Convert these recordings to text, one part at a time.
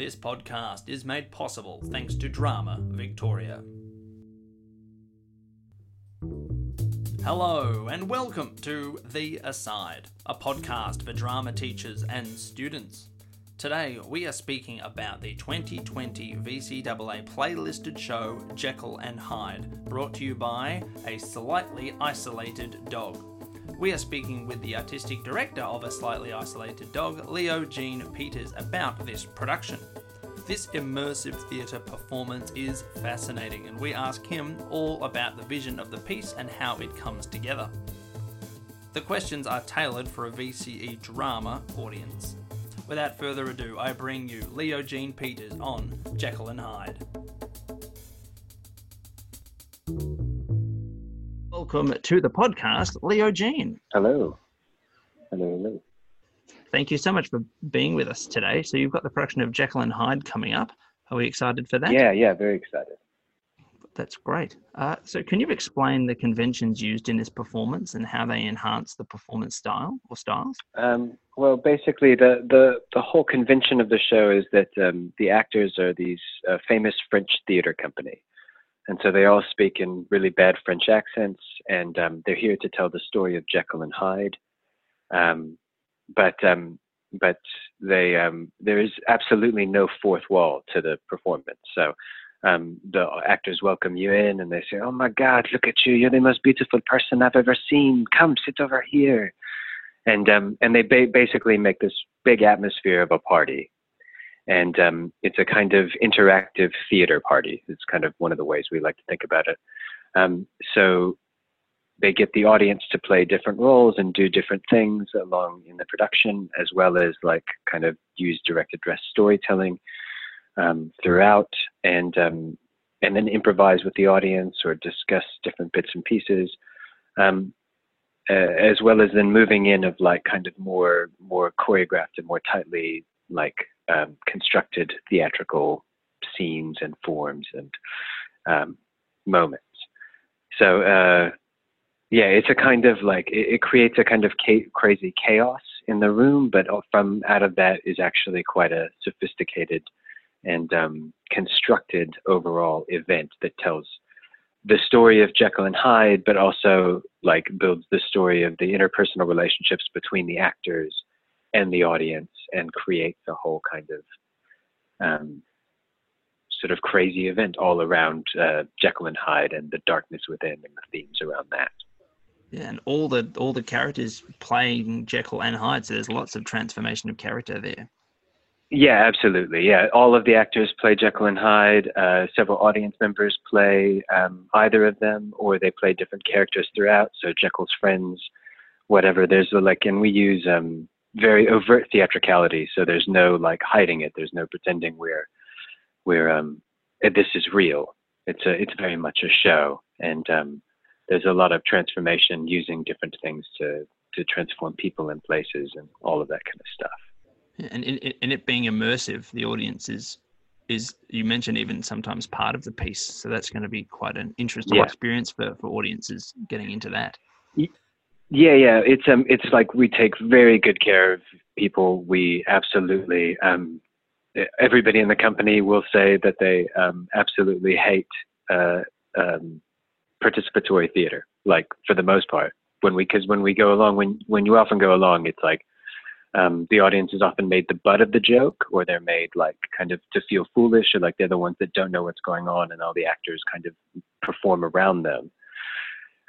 This podcast is made possible thanks to Drama Victoria. Hello, and welcome to The Aside, a podcast for drama teachers and students. Today, we are speaking about the 2020 VCAA playlisted show Jekyll and Hyde, brought to you by A Slightly Isolated Dog. We are speaking with the artistic director of A Slightly Isolated Dog, Leo Gene Peters, about this production. This immersive theatre performance is fascinating, and we ask him all about the vision of the piece and how it comes together. The questions are tailored for a VCE drama audience. Without further ado, I bring you Leo Gene Peters on Jekyll and Hyde. Welcome to the podcast, Leo Gene. Hello. Hello, hello. Thank you so much for being with us today. So you've got the production of Jekyll and Hyde coming up. Are we excited for that? Yeah, yeah, very excited. That's great. Uh, so can you explain the conventions used in this performance and how they enhance the performance style or styles? Um, well, basically, the, the, the whole convention of the show is that um, the actors are these uh, famous French theater company. And so they all speak in really bad French accents, and um, they're here to tell the story of Jekyll and Hyde. Um, but um, but they um, there is absolutely no fourth wall to the performance. So um, the actors welcome you in, and they say, "Oh my God, look at you! You're the most beautiful person I've ever seen. Come sit over here." And um, and they ba- basically make this big atmosphere of a party, and um, it's a kind of interactive theater party. It's kind of one of the ways we like to think about it. Um, so they get the audience to play different roles and do different things along in the production, as well as like kind of use direct address storytelling um, throughout, and um, and then improvise with the audience or discuss different bits and pieces, um, uh, as well as then moving in of like kind of more more choreographed and more tightly like um, constructed theatrical scenes and forms and um, moments. So. Uh, yeah, it's a kind of like it, it creates a kind of ca- crazy chaos in the room, but from out of that is actually quite a sophisticated and um, constructed overall event that tells the story of Jekyll and Hyde, but also like builds the story of the interpersonal relationships between the actors and the audience, and creates a whole kind of um, sort of crazy event all around uh, Jekyll and Hyde and the darkness within and the themes around that. Yeah, and all the all the characters playing Jekyll and Hyde, so there's lots of transformation of character there. Yeah, absolutely. Yeah, all of the actors play Jekyll and Hyde. Uh, several audience members play um, either of them, or they play different characters throughout. So Jekyll's friends, whatever. There's a, like, and we use um, very overt theatricality. So there's no like hiding it. There's no pretending we're we're um, this is real. It's a it's very much a show, and um, there's a lot of transformation using different things to to transform people and places and all of that kind of stuff. And in, in it being immersive, the audience is is you mentioned even sometimes part of the piece, so that's going to be quite an interesting yeah. experience for for audiences getting into that. Yeah, yeah, it's um, it's like we take very good care of people. We absolutely um, everybody in the company will say that they um, absolutely hate uh, um, participatory theater, like for the most part. When we, because when we go along, when when you often go along, it's like um, the audience is often made the butt of the joke, or they're made like kind of to feel foolish, or like they're the ones that don't know what's going on, and all the actors kind of perform around them.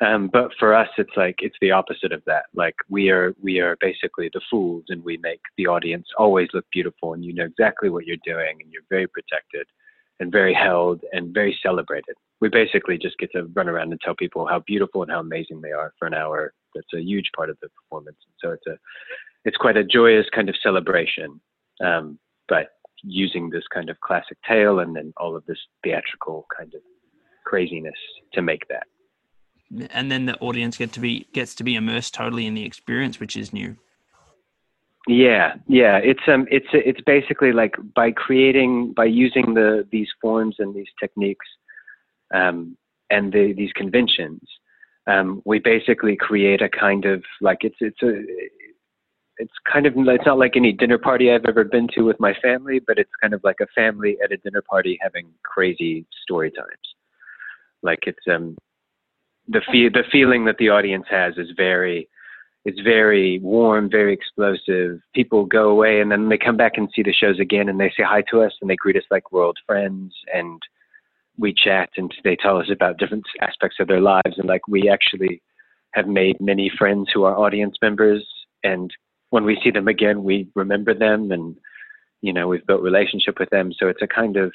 Um, but for us, it's like it's the opposite of that. Like we are we are basically the fools, and we make the audience always look beautiful, and you know exactly what you're doing, and you're very protected and very held and very celebrated. We basically just get to run around and tell people how beautiful and how amazing they are for an hour. That's a huge part of the performance. So it's a, it's quite a joyous kind of celebration, um, but using this kind of classic tale and then all of this theatrical kind of craziness to make that. And then the audience get to be gets to be immersed totally in the experience, which is new. Yeah, yeah. It's um, it's it's basically like by creating by using the these forms and these techniques, um, and the, these conventions, um, we basically create a kind of like it's it's a it's kind of it's not like any dinner party I've ever been to with my family, but it's kind of like a family at a dinner party having crazy story times. Like it's um the fe- the feeling that the audience has is very it's very warm, very explosive. People go away and then they come back and see the shows again and they say hi to us and they greet us like we're old friends and we chat and they tell us about different aspects of their lives and like we actually have made many friends who are audience members and when we see them again we remember them and you know we've built relationship with them so it's a kind of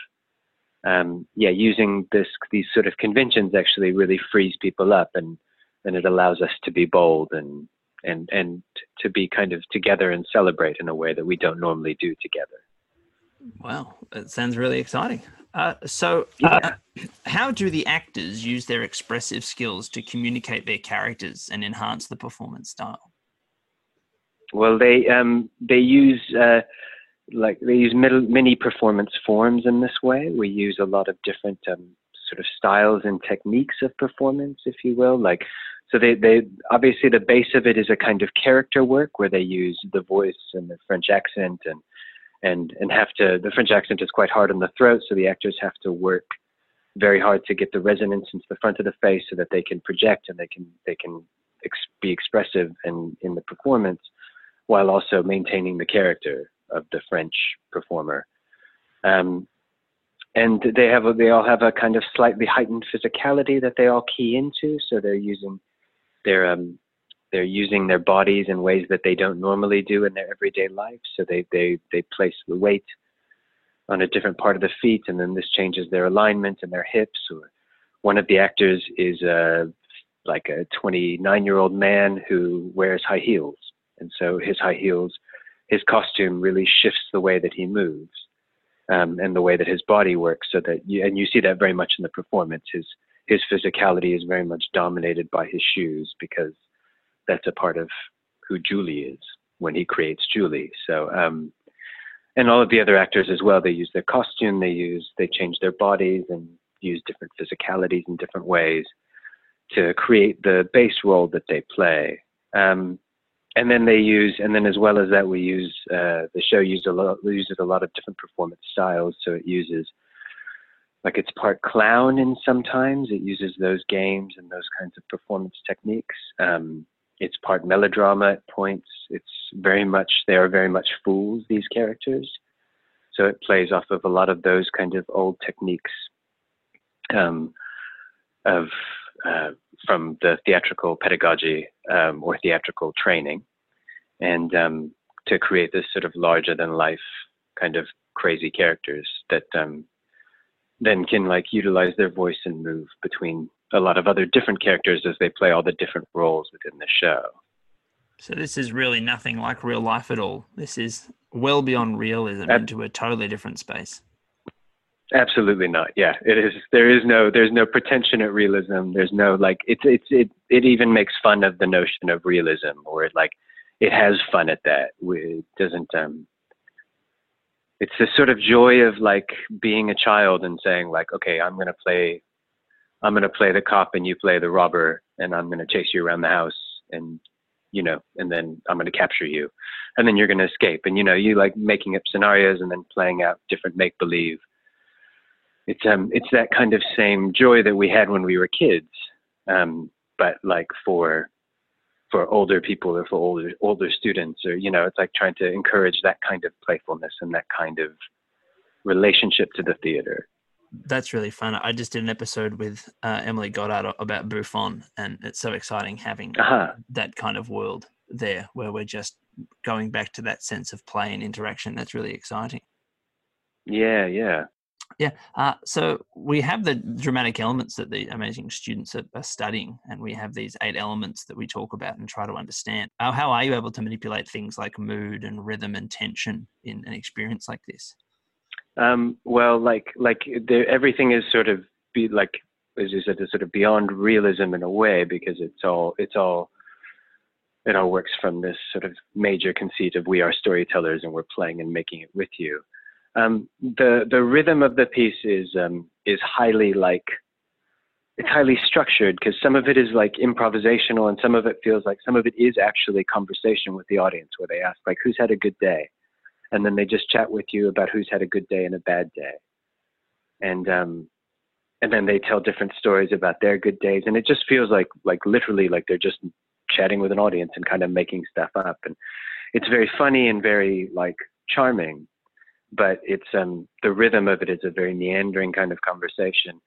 um, yeah using this these sort of conventions actually really frees people up and and it allows us to be bold and and and to be kind of together and celebrate in a way that we don't normally do together. Wow it sounds really exciting. Uh, so, uh, how do the actors use their expressive skills to communicate their characters and enhance the performance style? Well, they um, they use uh, like they use many performance forms in this way. We use a lot of different um, sort of styles and techniques of performance, if you will. Like, so they they obviously the base of it is a kind of character work where they use the voice and the French accent and and and have to the French accent is quite hard on the throat, so the actors have to work very hard to get the resonance into the front of the face so that they can project and they can they can ex- be expressive in in the performance while also maintaining the character of the French performer. Um, and they have a, they all have a kind of slightly heightened physicality that they all key into. So they're using their um, they're using their bodies in ways that they don't normally do in their everyday life. So they they they place the weight on a different part of the feet, and then this changes their alignment and their hips. Or one of the actors is a like a 29 year old man who wears high heels, and so his high heels, his costume really shifts the way that he moves. Um, and the way that his body works, so that you, and you see that very much in the performance. His his physicality is very much dominated by his shoes because that's a part of who Julie is when he creates Julie. So, um, and all of the other actors as well, they use their costume, they use, they change their bodies and use different physicalities in different ways to create the base role that they play. Um, and then they use, and then as well as that, we use uh, the show uses a lot, uses a lot of different performance styles. So it uses like it's part clown and sometimes it uses those games and those kinds of performance techniques. Um, it's part melodrama at points. It's very much they are very much fools these characters, so it plays off of a lot of those kind of old techniques um, of uh, from the theatrical pedagogy um, or theatrical training, and um, to create this sort of larger than life kind of crazy characters that um, then can like utilize their voice and move between a lot of other different characters as they play all the different roles within the show. So this is really nothing like real life at all. This is well beyond realism Ab- into a totally different space. Absolutely not. Yeah, it is. There is no. There's no pretension at realism. There's no like. It's it's it. It even makes fun of the notion of realism, or it like, it has fun at that. It doesn't. Um, it's this sort of joy of like being a child and saying like, okay, I'm gonna play I'm to play the cop and you play the robber and I'm to chase you around the house and you know and then I'm going to capture you and then you're going to escape and you know you like making up scenarios and then playing out different make believe it's um it's that kind of same joy that we had when we were kids um but like for for older people or for older older students or you know it's like trying to encourage that kind of playfulness and that kind of relationship to the theater that's really fun. I just did an episode with uh, Emily Goddard about Bouffon, and it's so exciting having uh-huh. that kind of world there where we're just going back to that sense of play and interaction. That's really exciting. Yeah, yeah. Yeah. Uh, so we have the dramatic elements that the amazing students are, are, studying, and we have these eight elements that we talk about and try to understand. Uh, how are you able to manipulate things like mood and rhythm and tension in an experience like this? Um, well, like like everything is sort of be like as you said, sort of beyond realism in a way because it's all it's all it all works from this sort of major conceit of we are storytellers and we're playing and making it with you. Um, the the rhythm of the piece is um, is highly like it's highly structured because some of it is like improvisational and some of it feels like some of it is actually conversation with the audience where they ask like who's had a good day? And then they just chat with you about who's had a good day and a bad day. And um and then they tell different stories about their good days and it just feels like like literally like they're just chatting with an audience and kind of making stuff up. And it's very funny and very like charming but it's um the rhythm of it is a very meandering kind of conversation.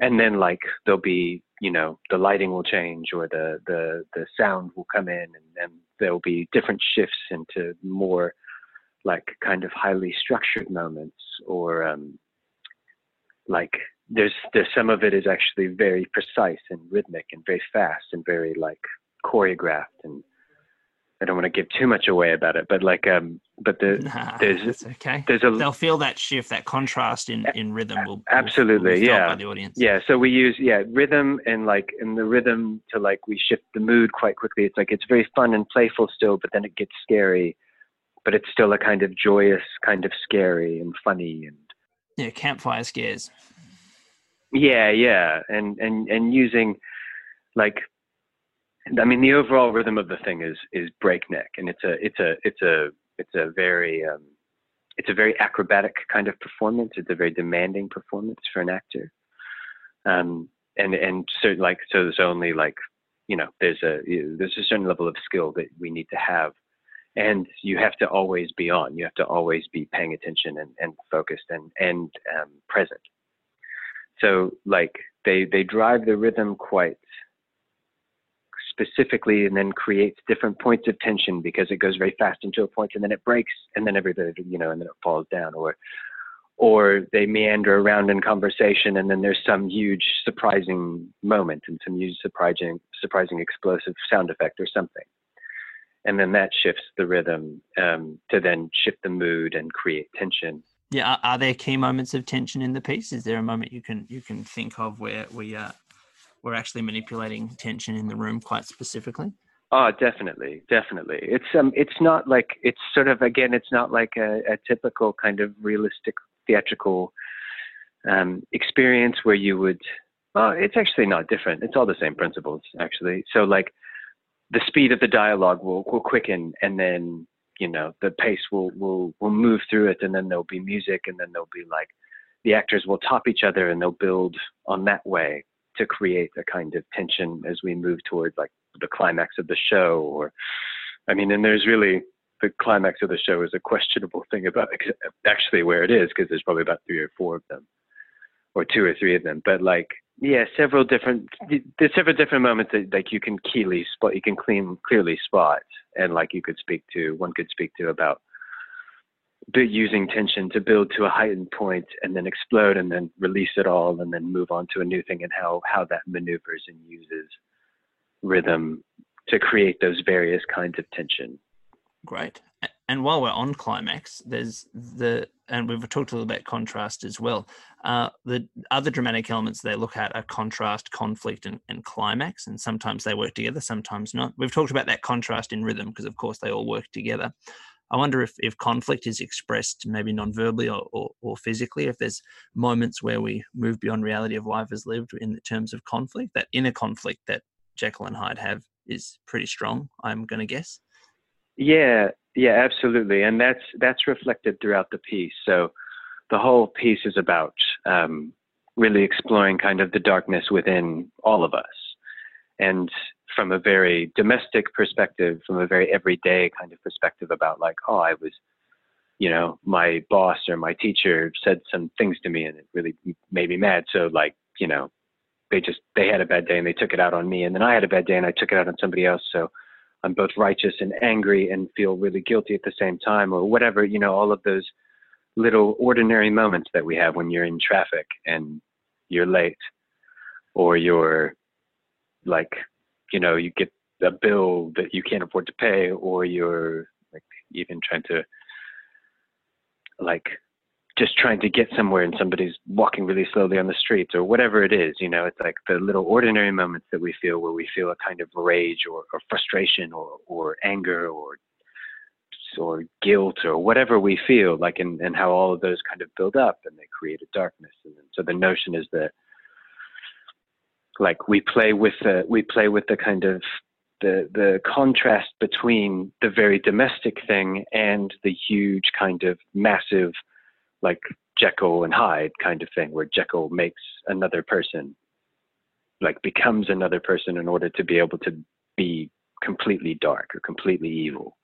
And then like there'll be you know the lighting will change or the the the sound will come in and then there'll be different shifts into more like kind of highly structured moments or um like there's there's some of it is actually very precise and rhythmic and very fast and very like choreographed and I don't want to give too much away about it, but like, um, but the Nah, there's okay. there's a They'll feel that shift, that contrast in, in rhythm will will- Absolutely, will felt yeah. by the audience. yeah. So we use yeah rhythm and like in the rhythm to like we shift the mood quite quickly. It's like it's very fun and playful still, but then it gets scary, but it's still a kind of joyous, kind of scary and funny and Yeah, campfire scares. Yeah, yeah, and and and using like, I mean, the overall rhythm of the thing is is breakneck, and it's a it's a it's a it's a very um, it's a very acrobatic kind of performance. It's a very demanding performance for an actor, um, and and so like so there's only like you know there's a there's a certain level of skill that we need to have. And you have to always be on. You have to always be paying attention and, and focused and and um, present so like they they drive the rhythm quite specifically and then creates different points of tension because it goes very fast into a point and then it breaks and then everybody you know and then it falls down or or they meander around in conversation and then there's some huge surprising moment and some huge surprising surprising explosive sound effect or something and then that shifts the rhythm um, to then shift the mood and create tension Yeah, are, are there key moments of tension in the piece? Is there a moment you can you can think of where we uh, we're actually manipulating tension in the room quite specifically? Oh, definitely, definitely. It's um, it's not like it's sort of again, it's not like a, a typical kind of realistic theatrical um, experience where you would. Well, it's actually not different. It's all the same principles, actually. So like, the speed of the dialogue will will quicken, and then you know the pace will will will move through it, and then there'll be music, and then there'll be like the actors will top each other, and they'll build on that way to create a kind of tension as we move towards like the climax of the show or i mean and there's really the climax of the show is a questionable thing about actually where it is because there's probably about three or four of them or two or three of them but like yeah several different there's several different moments that like you can keenly spot you can clean clearly spot and like you could speak to one could speak to about using tension to build to a heightened point and then explode and then release it all and then move on to a new thing and how how that maneuvers and uses rhythm to create those various kinds of tension. Great. And while we're on climax, there's the and we've talked a little about contrast as well. Uh, the other dramatic elements they look at are contrast, conflict, and, and climax, and sometimes they work together, sometimes not. We've talked about that contrast in rhythm because, of course, they all work together. I wonder if, if conflict is expressed maybe non-verbally or, or, or physically, if there's moments where we move beyond reality of life as lived in the terms of conflict, that inner conflict that Jekyll and Hyde have is pretty strong, I'm going to guess. Yeah, yeah, absolutely, and that's that's reflected throughout the piece. So the whole piece is about um, really exploring kind of the darkness within all of us, and from a very domestic perspective, from a very everyday kind of perspective about like, oh, I was, you know, my boss or my teacher said some things to me and it really made me mad. So like, you know, they just they had a bad day and they took it out on me, and then I had a bad day and I took it out on somebody else. So I'm both righteous and angry and feel really guilty at the same time, or whatever, you know, all of those little ordinary moments that we have when you're in traffic and you're late, or you're like, you know, you get a bill that you can't afford to pay, or you're like even trying to like just trying to get somewhere and somebody's walking really slowly on the streets or whatever it is, you know, it's like the little ordinary moments that we feel where we feel a kind of rage or, or frustration or, or anger or or guilt or whatever we feel like and, and how all of those kind of build up and they create a darkness. And so the notion is that like we play with the we play with the kind of the the contrast between the very domestic thing and the huge kind of massive like Jekyll and Hyde kind of thing where Jekyll makes another person like becomes another person in order to be able to be completely dark or completely evil.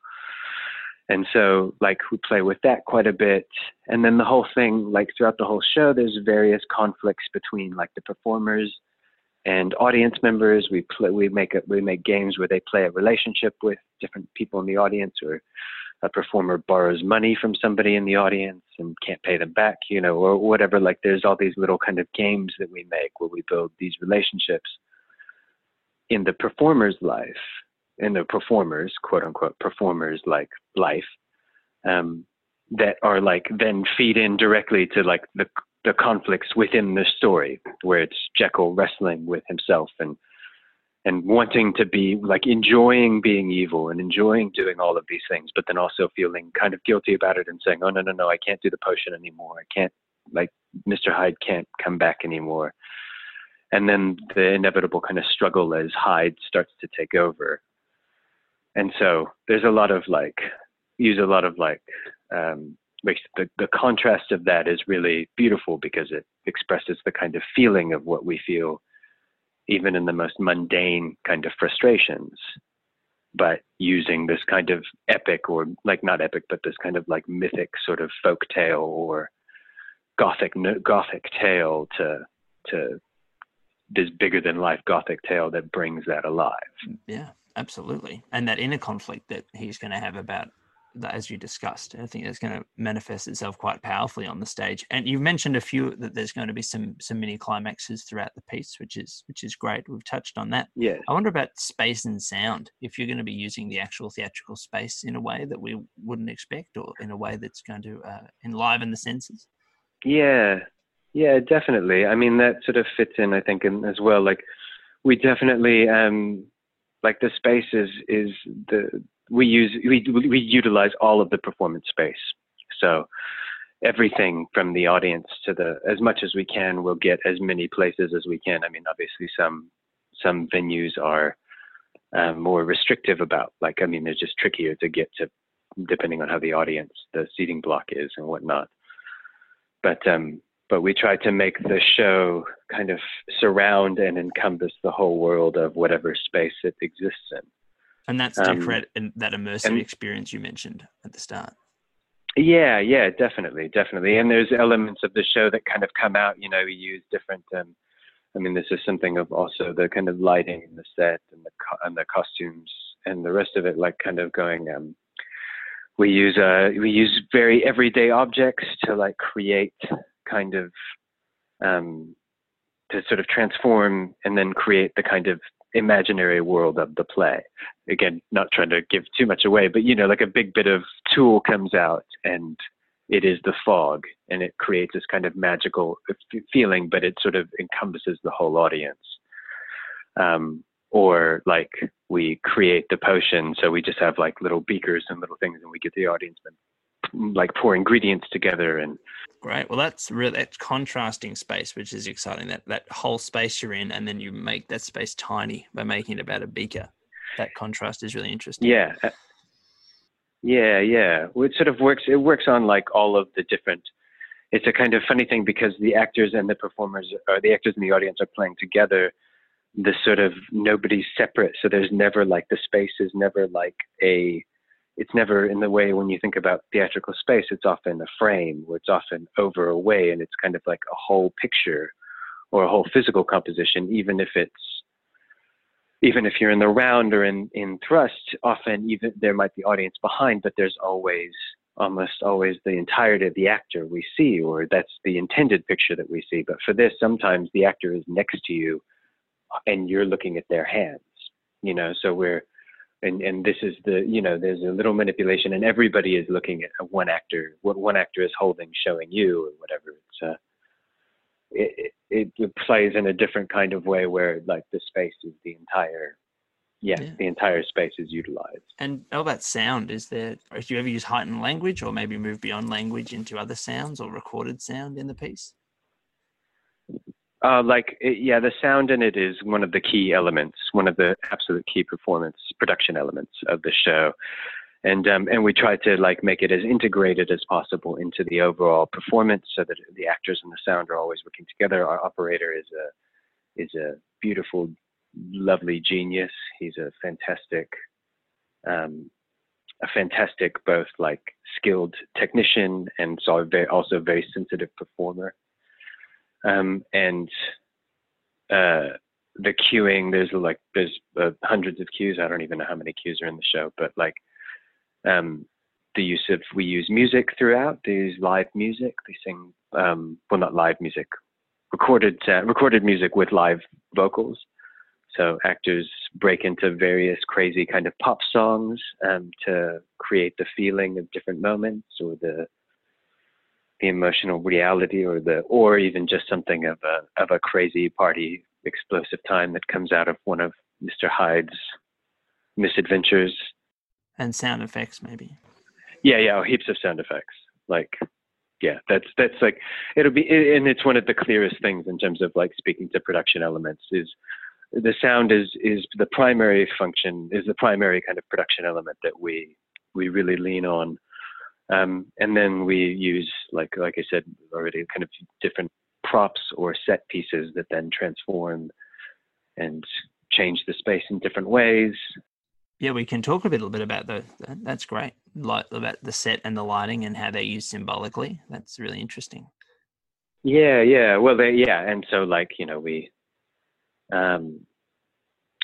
And so like we play with that quite a bit. And then the whole thing, like throughout the whole show, there's various conflicts between like the performers and audience members. We play, we make a, we make games where they play a relationship with different people in the audience, or a performer borrows money from somebody in the audience and can't pay them back, you know, or whatever. Like there's all these little kind of games that we make where we build these relationships in the performer's life, in the performers, quote unquote, performers like life. Um, that are like then feed in directly to like the the conflicts within the story, where it's Jekyll wrestling with himself and and wanting to be like enjoying being evil and enjoying doing all of these things, but then also feeling kind of guilty about it and saying, "Oh no, no, no, I can't do the potion anymore. I can't like Mr. Hyde can't come back anymore." And then the inevitable kind of struggle as Hyde starts to take over. And so there's a lot of like use a lot of like um, makes the, the contrast of that is really beautiful because it expresses the kind of feeling of what we feel even in the most mundane kind of frustrations. But using this kind of epic or like not epic but this kind of like mythic sort of folk tale or gothic gothic tale to to this bigger than life gothic tale that brings that alive. Yeah absolutely. And that inner conflict that he's going to have about as you discussed. I think it's going to manifest itself quite powerfully on the stage. And you've mentioned a few that there's going to be some some mini climaxes throughout the piece, which is which is great. We've touched on that. Yeah. I wonder about space and sound. If you're going to be using the actual theatrical space in a way that we wouldn't expect, or in a way that's going to uh, enliven the senses. Yeah. Yeah, definitely. I mean, that sort of fits in, I think, in, as well. Like, we definitely um, like the space is is the we use we we utilize all of the performance space. So everything from the audience to the as much as we can, we'll get as many places as we can. I mean, obviously some some venues are um, more restrictive about like I mean, they're just trickier to get to depending on how the audience the seating block is and whatnot. But um, but we try to make the show kind of surround and encompass the whole world of whatever space it exists in and that's to um, create that immersive and, experience you mentioned at the start. Yeah, yeah, definitely, definitely. And there's elements of the show that kind of come out. You know, we use different. Um, I mean, this is something of also the kind of lighting and the set and the co- and the costumes and the rest of it, like kind of going. Um, we use uh, we use very everyday objects to like create kind of um, to sort of transform and then create the kind of imaginary world of the play. Again, not trying to give too much away, but you know, like a big bit of tulle comes out and it is the fog and it creates this kind of magical feeling, but it sort of encompasses the whole audience. Um, or like we create the potion, so we just have like little beakers and little things, and we get the audience like pour ingredients together and great well that's really that's contrasting space which is exciting that that whole space you're in and then you make that space tiny by making it about a beaker that contrast is really interesting. Yeah. Uh, yeah yeah. Well, it sort of works it works on like all of the different it's a kind of funny thing because the actors and the performers or the actors and the audience are playing together the sort of nobody's separate so there's never like the space is never like a it's never in the way when you think about theatrical space, it's often a frame or it's often over a way and it's kind of like a whole picture or a whole physical composition, even if it's even if you're in the round or in, in thrust, often even there might be audience behind, but there's always almost always the entirety of the actor we see, or that's the intended picture that we see. But for this, sometimes the actor is next to you and you're looking at their hands, you know, so we're and and this is the you know there's a little manipulation and everybody is looking at one actor what one actor is holding showing you or whatever. It's uh it, it, it plays in a different kind of way where like the space is the entire yeah, yeah, the entire space is utilized. And how about sound? Is there do you ever use heightened language or maybe move beyond language into other sounds or recorded sound in the piece Uh, like yeah, the sound in it is one of the key elements, one of the absolute key performance production elements of the show, and um, and we try to like make it as integrated as possible into the overall performance, so that the actors and the sound are always working together. Our operator is a is a beautiful, lovely genius. He's a fantastic, um, a fantastic both like skilled technician and so very, also very sensitive performer. Um, and uh, the cueing. there's like there's uh, hundreds of cues. I don't even know how many cues are in the show, but like um, the use of we use music throughout. They use live music. They sing um, well, not live music, recorded uh, recorded music with live vocals. So actors break into various crazy kind of pop songs um, to create the feeling of different moments or the the emotional reality or the or even just something of a of a crazy party explosive time that comes out of one of Mr. Hyde's misadventures. And sound effects maybe. Yeah, yeah, heaps of sound effects. Like yeah, that's that's like it'll be and it's one of the clearest things in terms of like speaking to production elements is the sound is is the primary function is the primary kind of production element that we we really lean on um, and then we use like like I said already kind of different props or set pieces that then transform and change the space in different ways. Yeah we can talk a little bit about the that's great. Like about the set and the lighting and how they're used symbolically. That's really interesting. Yeah yeah. Well they yeah and so like you know we um,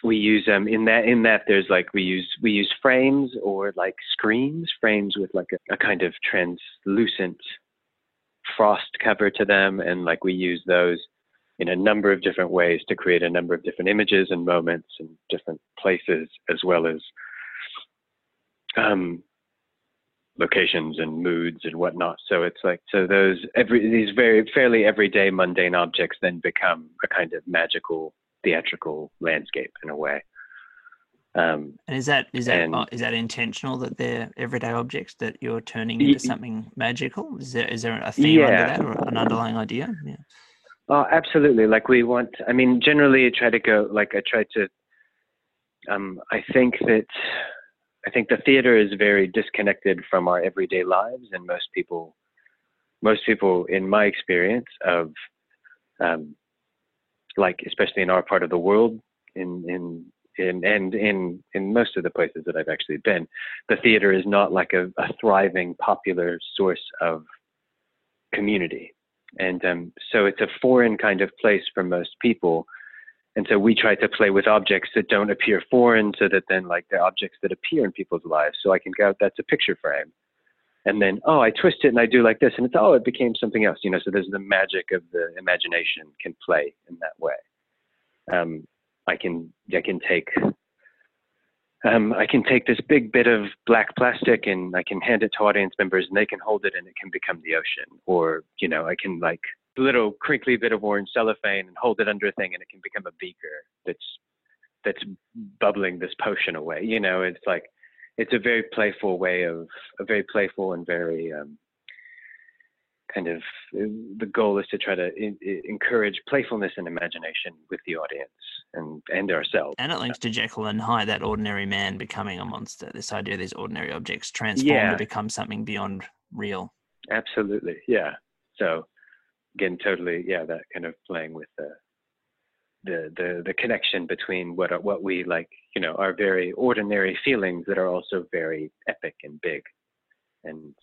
we use um in that in that there's like we use we use frames or like screens frames with like a, a kind of translucent frost cover to them and like we use those in a number of different ways to create a number of different images and moments and different places as well as um, locations and moods and whatnot. So it's like so those every these very fairly everyday mundane objects then become a kind of magical theatrical landscape in a way. Um, and is that is that and, is that intentional that they're everyday objects that you're turning into something magical? Is there is there a theme yeah. under that or an underlying idea? Yeah. Oh, absolutely. Like we want. I mean, generally, I try to go. Like I try to. Um, I think that I think the theater is very disconnected from our everyday lives, and most people, most people, in my experience of um, like especially in our part of the world, in in in and in in most of the places that I've actually been, the theater is not like a, a thriving, popular source of community, and um, so it's a foreign kind of place for most people. And so we try to play with objects that don't appear foreign, so that then like the objects that appear in people's lives. So I can go, that's a picture frame and then oh i twist it and i do like this and it's oh it became something else you know so there's the magic of the imagination can play in that way um, i can i can take um, I can take this big bit of black plastic and I can hand it to audience members and they can hold it and it can become the ocean. Or, you know, I can like a little crinkly bit of orange cellophane and hold it under a thing and it can become a beaker that's that's bubbling this potion away. You know, it's like it's a very playful way of a very playful and very um, kind of the goal is to try to in, encourage playfulness and imagination with the audience and and ourselves. And it links to Jekyll and Hyde, that ordinary man becoming a monster. This idea of these ordinary objects transform yeah. to become something beyond real. Absolutely, yeah. So again, totally, yeah. That kind of playing with the the the the connection between what are, what we like you know are very ordinary feelings that are also very epic and big and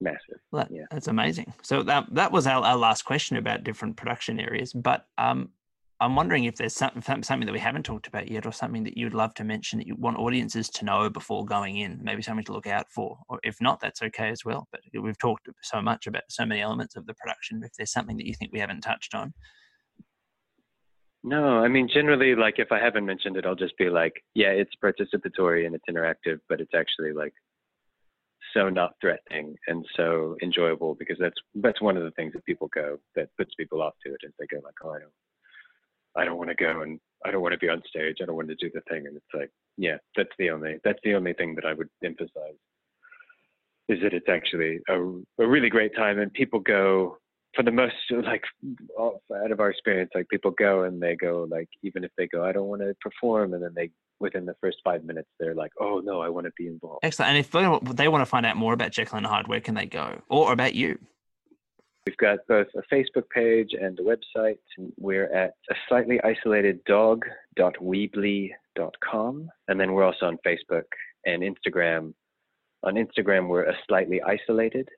massive. Well, that, yeah. that's amazing. So that that was our, our last question about different production areas but um i'm wondering if there's something something that we haven't talked about yet or something that you'd love to mention that you want audiences to know before going in maybe something to look out for or if not that's okay as well but we've talked so much about so many elements of the production if there's something that you think we haven't touched on no, I mean generally like if I haven't mentioned it, I'll just be like, yeah, it's participatory and it's interactive, but it's actually like so not threatening and so enjoyable because that's that's one of the things that people go that puts people off to it is they go like, oh, I don't, I don't want to go and I don't want to be on stage. I don't want to do the thing, and it's like, yeah, that's the only that's the only thing that I would emphasize is that it's actually a, a really great time and people go for the most like out of our experience, like people go and they go like even if they go, I don't want to perform, and then they within the first five minutes they're like, oh no, I want to be involved. Excellent. And if they want to find out more about Jekyll and Hyde, where can they go, or about you? We've got both a Facebook page and a website. We're at a slightly isolated dog.weebly.com. And then we're also on Facebook and Instagram. On Instagram, we're a slightly isolated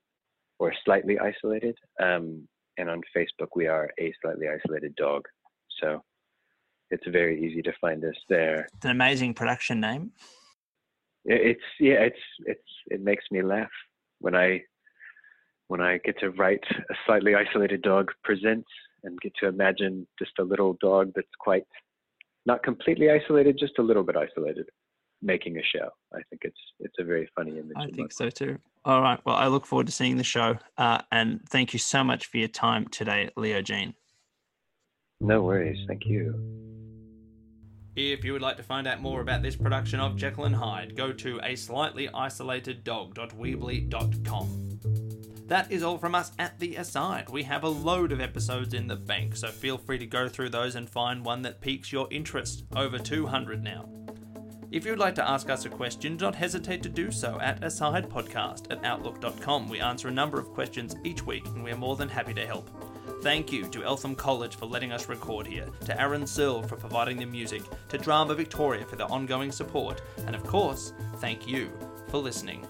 or slightly isolated. Um, and on Facebook, we are a slightly isolated dog. So it's very easy to find us there. It's an amazing production name. It's yeah, it's it's it makes me laugh when I when I get to write a slightly isolated dog presents and get to imagine just a little dog that's quite not completely isolated, just a little bit isolated, making a show. I think it's it's a very funny image. I think so too. All right. Well, I look forward to seeing the show. Uh, and thank you so much for your time today, Leo Gene. No worries. Thank you. If you would like to find out more about this production of Jekyll and Hyde, go to a slightly isolated dog.weebly.com. That is all from us at The Aside. We have a load of episodes in the bank, so feel free to go through those and find one that piques your interest. Over 200 now. If you'd like to ask us a question, do not hesitate to do so at asidepodcast at outlook.com. We answer a number of questions each week, and we are more than happy to help. Thank you to Eltham College for letting us record here, to Aaron Searle for providing the music, to Drama Victoria for their ongoing support, and of course, thank you for listening.